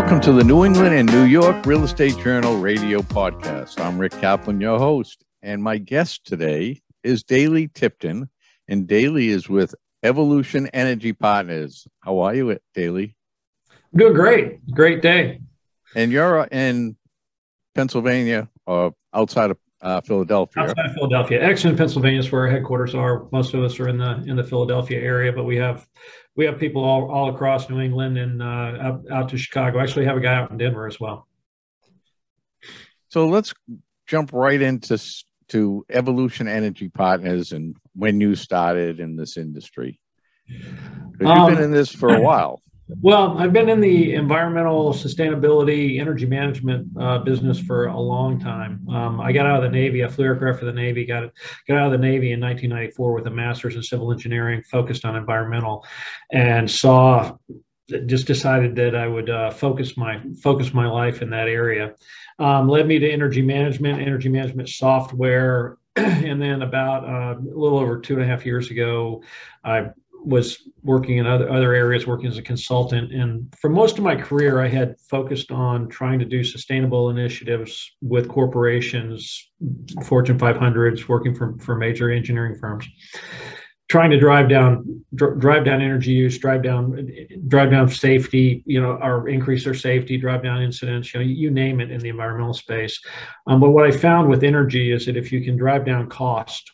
Welcome to the New England and New York Real Estate Journal radio podcast. I'm Rick Kaplan, your host, and my guest today is Dailey Tipton, and Dailey is with Evolution Energy Partners. How are you, Dailey? Doing great. Great day. And you're in Pennsylvania or outside of uh, Philadelphia. Outside of Philadelphia, Exton, Pennsylvania is where our headquarters are. Most of us are in the in the Philadelphia area, but we have we have people all, all across New England and uh, out, out to Chicago. Actually, have a guy out in Denver as well. So let's jump right into to Evolution Energy Partners and when you started in this industry. You've um, been in this for a while. Well, I've been in the environmental sustainability energy management uh, business for a long time. Um, I got out of the Navy. I flew aircraft for the Navy. Got got out of the Navy in 1994 with a master's in civil engineering, focused on environmental, and saw just decided that I would uh, focus my focus my life in that area. Um, led me to energy management, energy management software, and then about uh, a little over two and a half years ago, I was working in other other areas, working as a consultant. And for most of my career, I had focused on trying to do sustainable initiatives with corporations, Fortune 500s, working for, for major engineering firms, trying to drive down dr- drive down energy use, drive down drive down safety, you know, or increase their safety, drive down incidents, you know, you name it in the environmental space. Um, but what I found with energy is that if you can drive down cost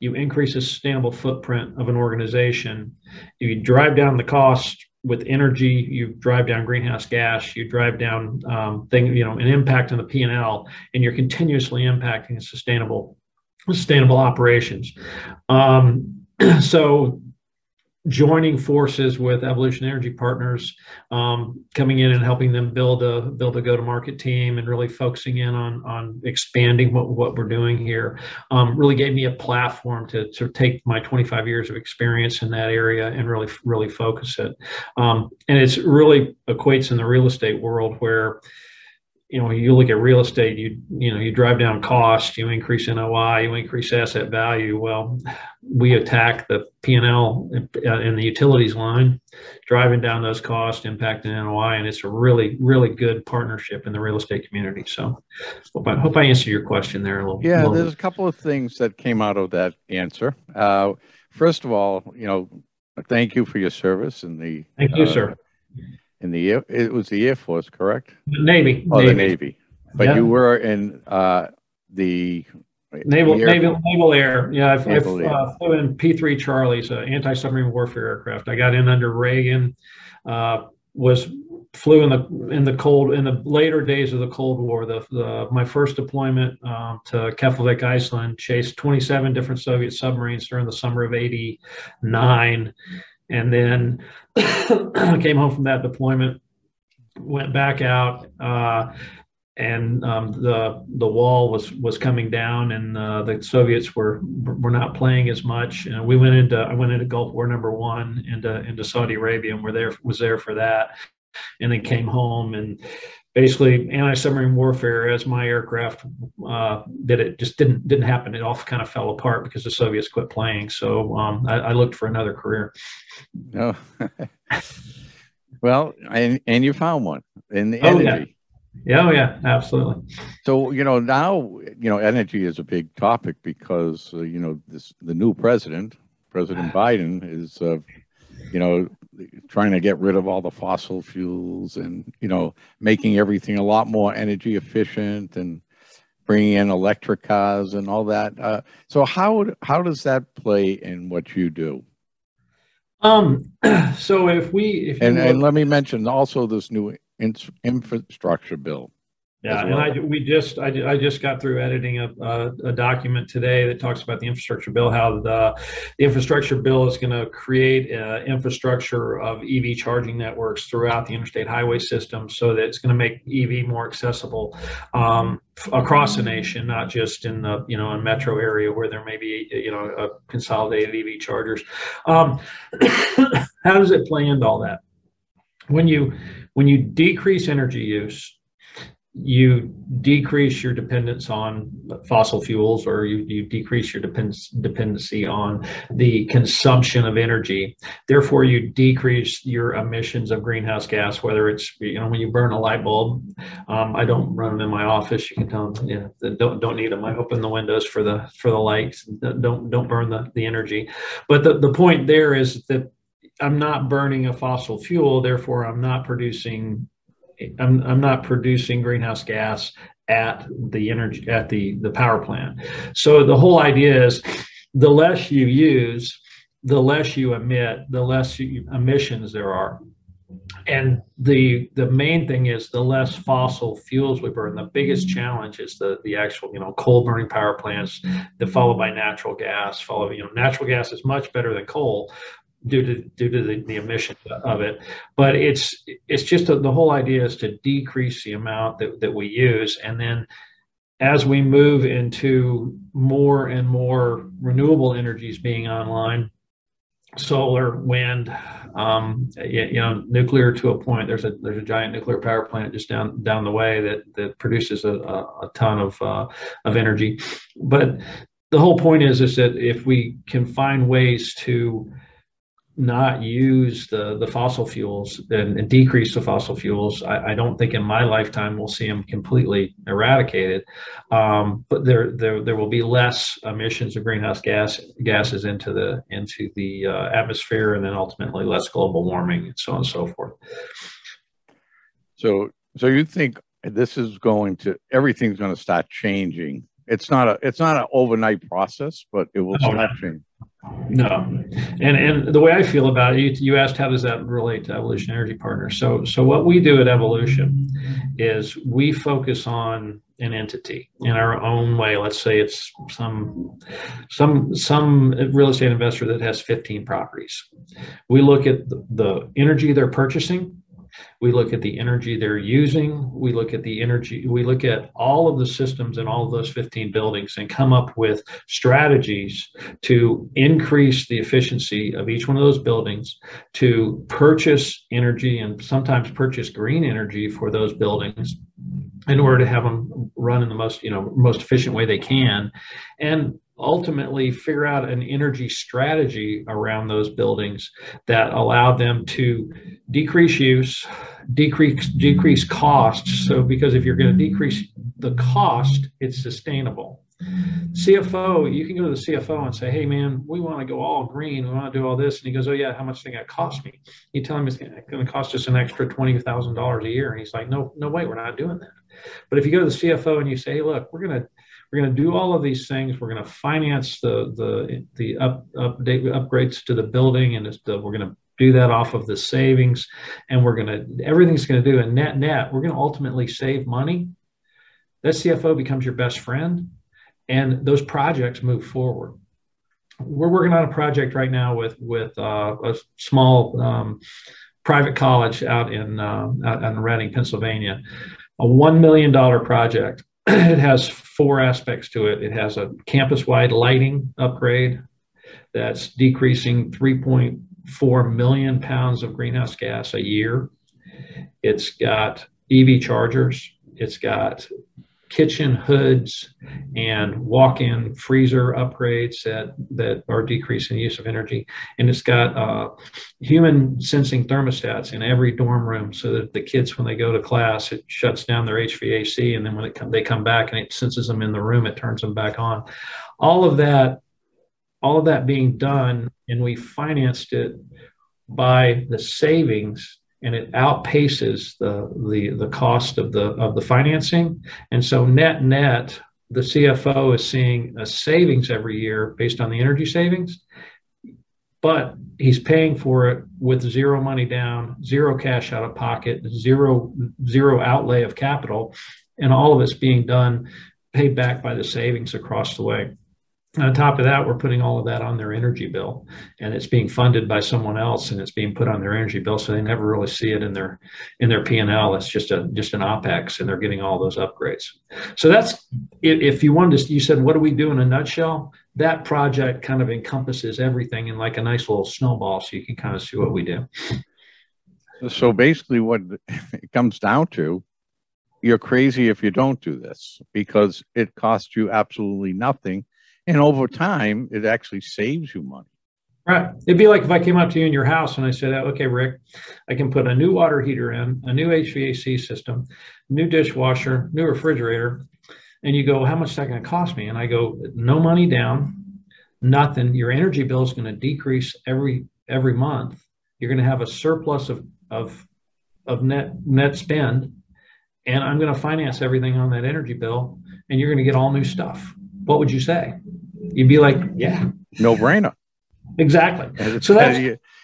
you increase the sustainable footprint of an organization. You drive down the cost with energy, you drive down greenhouse gas, you drive down um, thing, you know, an impact on the P and L, and you're continuously impacting sustainable sustainable operations. Um, so joining forces with Evolution Energy Partners, um, coming in and helping them build a build a go to market team and really focusing in on on expanding what, what we're doing here, um, really gave me a platform to to take my 25 years of experience in that area and really really focus it. Um, and it's really equates in the real estate world where you know, you look at real estate, you you know, you drive down cost, you increase NOI, you increase asset value. Well, we attack the P and L in the utilities line, driving down those costs, impacting NOI, and it's a really really good partnership in the real estate community. So, hope I hope I answered your question there a little. Bit. Yeah, little there's bit. a couple of things that came out of that answer. Uh, first of all, you know, thank you for your service and the. Thank you, uh, sir in the air. It was the Air Force, correct? Navy. Oh, Navy. the Navy. But yeah. you were in uh, the Naval, Naval, Naval Air. Yeah, I, I uh, flew in P three Charlie's uh, anti submarine warfare aircraft. I got in under Reagan. Uh, was flew in the in the cold in the later days of the Cold War. The, the my first deployment um, to Keflavik, Iceland, chased 27 different Soviet submarines during the summer of '89 and then came home from that deployment, went back out, uh, and um, the the wall was was coming down, and uh, the Soviets were were not playing as much. And we went into I went into Gulf War number one into into Saudi Arabia, and we're there was there for that, and then came home and basically anti-submarine warfare as my aircraft uh, did it just didn't didn't happen. It all kind of fell apart because the soviets quit playing. So um, I, I, looked for another career. Oh. Well and, and you found one in the oh, energy yeah. yeah oh yeah absolutely. So you know now you know energy is a big topic because uh, you know this the new president president biden is uh, you know trying to get rid of all the fossil fuels and you know making everything a lot more energy efficient and bringing in electric cars and all that. Uh, so how how does that play in what you do? Um so if we if and, look, and let me mention also this new infrastructure bill yeah, well. and I we just I, I just got through editing a, a, a, document today that talks about the infrastructure bill, how the, the infrastructure bill is going to create infrastructure of EV charging networks throughout the interstate highway system, so that it's going to make EV more accessible um, across the nation, not just in the you know a metro area where there may be you know a consolidated EV chargers. Um, how does it play into all that? When you when you decrease energy use you decrease your dependence on fossil fuels or you, you decrease your dependence, dependency on the consumption of energy. Therefore you decrease your emissions of greenhouse gas whether it's you know when you burn a light bulb um, i don't run them in my office. You can tell them you know, don't don't need them. I open the windows for the for the lights. Don't don't burn the, the energy. But the, the point there is that i'm not burning a fossil fuel. Therefore i'm not producing I'm, I'm not producing greenhouse gas at the energy at the the power plant. So the whole idea is the less you use, the less you emit, the less you, emissions there are. And the the main thing is the less fossil fuels we burn. The biggest challenge is the the actual you know coal burning power plants, that followed by natural gas. Followed you know natural gas is much better than coal, due to due to the, the emission of it. But it's it's just a, the whole idea is to decrease the amount that, that we use, and then as we move into more and more renewable energies being online, solar, wind, um, you, know, nuclear to a point. There's a there's a giant nuclear power plant just down down the way that that produces a, a, a ton of uh, of energy. But the whole point is is that if we can find ways to not use the, the fossil fuels and, and decrease the fossil fuels. I, I, don't think in my lifetime we'll see them completely eradicated, um, but there, there there will be less emissions of greenhouse gas gases into the into the uh, atmosphere, and then ultimately less global warming and so on and so forth. So, so you think this is going to everything's going to start changing? It's not a it's not an overnight process, but it will oh, start changing. No, and and the way I feel about it, you, you asked how does that relate to Evolution Energy Partners. So so what we do at Evolution is we focus on an entity in our own way. Let's say it's some some some real estate investor that has 15 properties. We look at the, the energy they're purchasing we look at the energy they're using. We look at the energy, we look at all of the systems in all of those 15 buildings and come up with strategies to increase the efficiency of each one of those buildings, to purchase energy and sometimes purchase green energy for those buildings in order to have them run in the most, you know, most efficient way they can. And ultimately figure out an energy strategy around those buildings that allow them to decrease use decrease decrease costs. So because if you're going to decrease the cost it's sustainable. Cfo you can go to the cfo and say hey man we want to go all green. We want to do all this. And he goes oh yeah how much is to cost me? You tell him it's going to cost us an extra $20000 a year. And he's like no no way we're not doing that. But if you go to the cfo and you say hey look we're going to we're going to do all of these things. We're going to finance the the the up, update upgrades to the building, and the, we're going to do that off of the savings, and we're going to everything's going to do a net net. We're going to ultimately save money. That CFO becomes your best friend, and those projects move forward. We're working on a project right now with with uh, a small um, private college out in uh, out in Reading, Pennsylvania, a one million dollar project it has four aspects to it. It has a campus wide lighting upgrade that's decreasing 3.4 million pounds of greenhouse gas a year. It's got EV chargers. It's got kitchen hoods and walk-in freezer upgrades that that are decreasing use of energy and it's got uh, human sensing thermostats in every dorm room so that the kids when they go to class it shuts down their hvac and then when they come back and it senses them in the room it turns them back on all of that all of that being done and we financed it by the savings and it outpaces the, the, the cost of the, of the financing. And so net net, the CFO is seeing a savings every year based on the energy savings, but he's paying for it with zero money down, zero cash out of pocket, zero, zero outlay of capital, and all of it's being done paid back by the savings across the way on top of that, we're putting all of that on their energy bill, and it's being funded by someone else, and it's being put on their energy bill, so they never really see it in their in their P and L. It's just a just an opex, and they're getting all those upgrades. So that's if you wanted to, you said, what do we do in a nutshell? That project kind of encompasses everything in like a nice little snowball, so you can kind of see what we do. So basically, what it comes down to you're crazy if you don't do this because it costs you absolutely nothing. And over time, it actually saves you money. Right. It'd be like if I came up to you in your house and I said, oh, okay, Rick, I can put a new water heater in, a new HVAC system, new dishwasher, new refrigerator. And you go, how much is that going to cost me? And I go, no money down, nothing. Your energy bill is going to decrease every every month. You're going to have a surplus of of of net net spend, and I'm going to finance everything on that energy bill, and you're going to get all new stuff. What would you say? You'd be like, yeah, no brainer. Exactly. So that's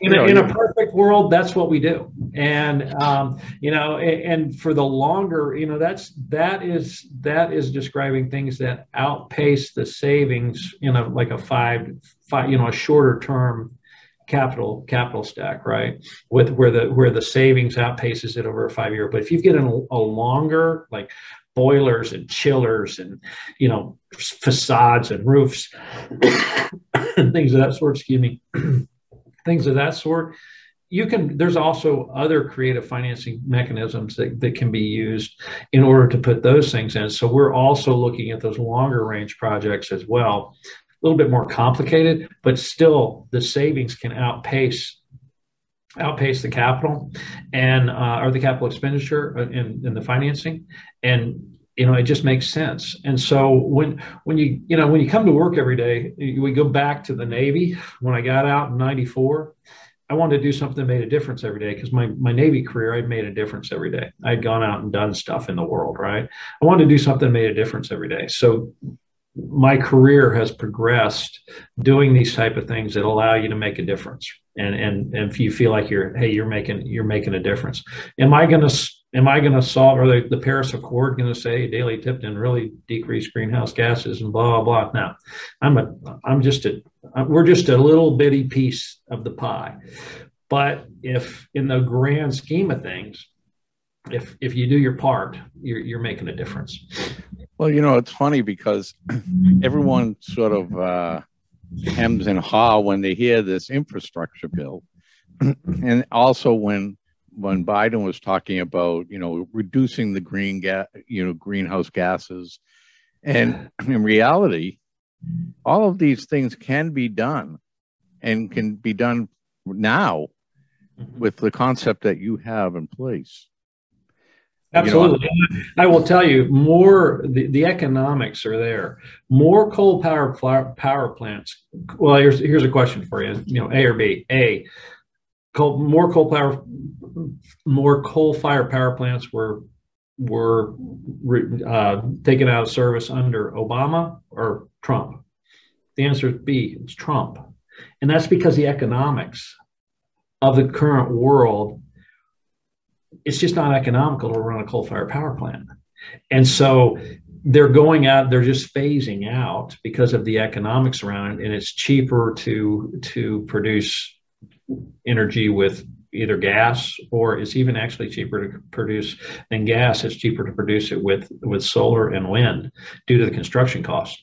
in a, in a perfect world, that's what we do. And um, you know, and for the longer, you know, that's that is that is describing things that outpace the savings in a like a five five, you know, a shorter term capital capital stack, right? With where the where the savings outpaces it over a five year. But if you get a, a longer like boilers and chillers and you know facades and roofs things of that sort excuse me things of that sort you can there's also other creative financing mechanisms that, that can be used in order to put those things in so we're also looking at those longer range projects as well a little bit more complicated, but still the savings can outpace outpace the capital and uh, or the capital expenditure in, in the financing. And you know it just makes sense. And so when when you you know when you come to work every day we go back to the navy. When i got out in 94 i wanted to do something that made a difference every day because my my navy career i'd made a difference every day. I'd gone out and done stuff in the world right? I wanted to do something that made a difference every day. So my career has progressed doing these type of things that allow you to make a difference. And and, if you feel like you're hey you're making you're making a difference. Am i going to am i going to solve or the, the paris accord going to say Dailey Tipton really decrease greenhouse gases and blah blah blah? No. I'm a i'm just a we're just a little bitty piece of the pie. But if in the grand scheme of things if if you do your part you're, you're making a difference well, you know, it's funny because everyone sort of uh, hems and haw when they hear this infrastructure bill, and also when when Biden was talking about you know reducing the green gas, you know, greenhouse gases, and in reality, all of these things can be done, and can be done now mm-hmm. with the concept that you have in place. Absolutely. You know, I will tell you more, the, the economics are there. More coal power power plants. Well, here's, here's a question for you, you know, A or B. A, coal, more coal power, more coal fire power plants were, were uh, taken out of service under Obama or Trump. The answer is B, it's Trump. And that's because the economics of the current world it's just not economical to run a coal fired power plant. And so they're going out, they're just phasing out because of the economics around it. And it's cheaper to to produce energy with either gas or it's even actually cheaper to produce than gas. It's cheaper to produce it with with solar and wind due to the construction costs.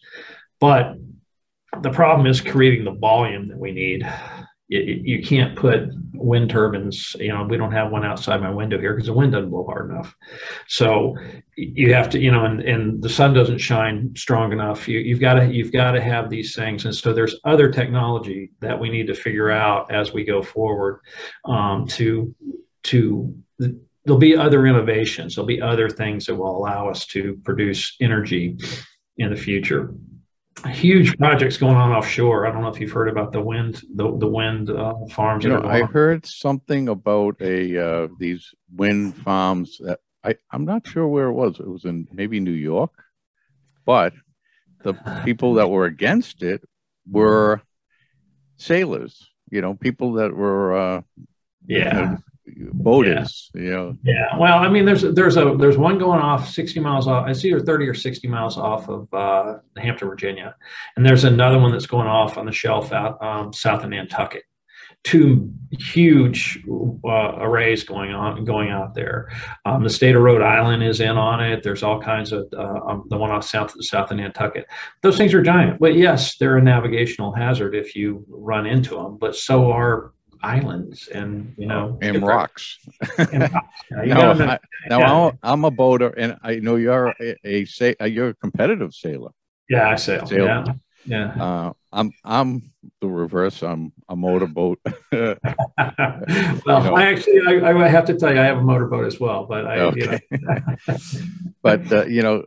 But the problem is creating the volume that we need you, you can't put wind turbines you know we don't have one outside my window here because the wind doesn't blow hard enough. So you have to you know and, and the sun doesn't shine strong enough. You, you've got to you've got to have these things. And so there's other technology that we need to figure out as we go forward um, to to there'll be other innovations. There'll be other things that will allow us to produce energy in the future huge projects going on offshore. I don't know if you've heard about the wind, the, the wind uh, farms. You know, I heard something about a uh, these wind farms that I I'm not sure where it was. It was in maybe New York, but the people that were against it were sailors. You know, people that were uh, yeah boaters, yeah. you know. Yeah. Well, I mean, there's there's a there's one going off 60 miles off. It's either 30 or 60 miles off of uh, Hampton, Virginia, and there's another one that's going off on the shelf out um, south of Nantucket. Two huge uh, arrays going on going out there. Um, the state of Rhode Island is in on it. There's all kinds of uh, um, the one off south of south of Nantucket. Those things are giant, but yes, they're a navigational hazard if you run into them. But so are islands and you know and rocks. and, no, I, now yeah. I'm, a boater, and I know you're a, a, a you're a competitive sailor. Yeah, I sail. sail. Yeah, yeah. Uh, I'm I'm the reverse. I'm a motorboat. well, you know. I actually I, I, have to tell you I have a motorboat as well, but I okay. you know. but uh, you know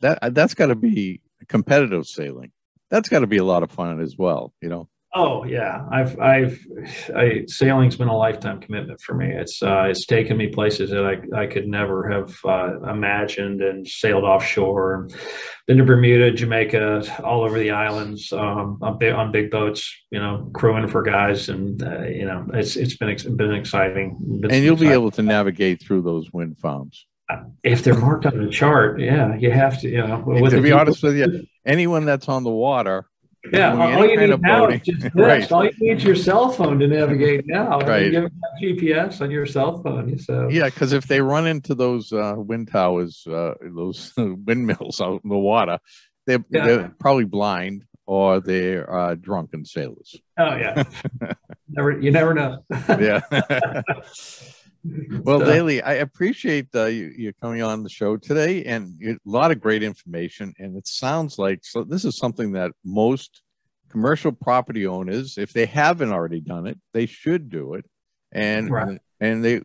that that's got to be competitive sailing. That's got to be a lot of fun as well. You know. Oh yeah, I've I've I, sailing's been a lifetime commitment for me. It's uh, it's taken me places that I, I could never have uh, imagined and sailed offshore and been to Bermuda, Jamaica, all over the islands um, on big on big boats. You know, crewing for guys, and uh, you know it's it's been been exciting. Been and you'll exciting. be able to navigate through those wind farms if they're marked on the chart. Yeah, you have to. You know, to be honest with you, anyone that's on the water yeah, all you need now is just right. All you need is your cell phone to navigate now. right. You GPS on your cell phone. So yeah, because if they run into those uh, wind towers, uh, those windmills out in the water, they're, yeah. they're probably blind or they're uh, drunken sailors. Oh yeah, never you never know. yeah. Well, Dailey, I appreciate uh, you, you coming on the show today, and a lot of great information. And it sounds like so. This is something that most commercial property owners, if they haven't already done it, they should do it, and right. and they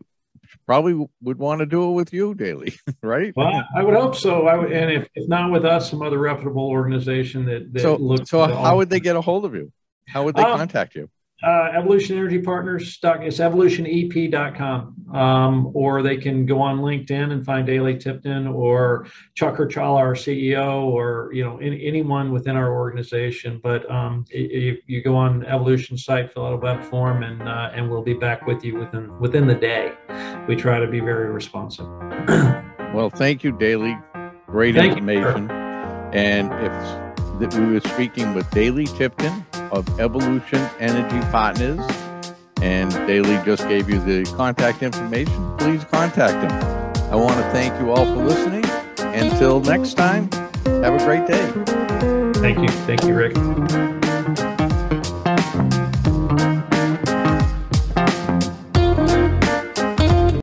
probably would want to do it with you Dailey, right? Well, I would hope so. I would, and if, if not with us, some other reputable organization that, that so, looks. So, how would they get a hold of you? How would they um, contact you? Uh, Evolution Energy Partners stock it's evolutionep.com um, or they can go on LinkedIn and find Dailey Tipton or Chuck Herchala, our CEO, or you know any, anyone within our organization. But um, if you go on Evolution site, fill out a web form, and uh, and we'll be back with you within within the day. We try to be very responsive. well, thank you, Dailey. Great thank information. You, and if we were speaking with Dailey Tipton of Evolution Energy Partners. And Dailey just gave you the contact information. Please contact him. I want to thank you all for listening. Until next time, have a great day. Thank you. Thank you, Rick.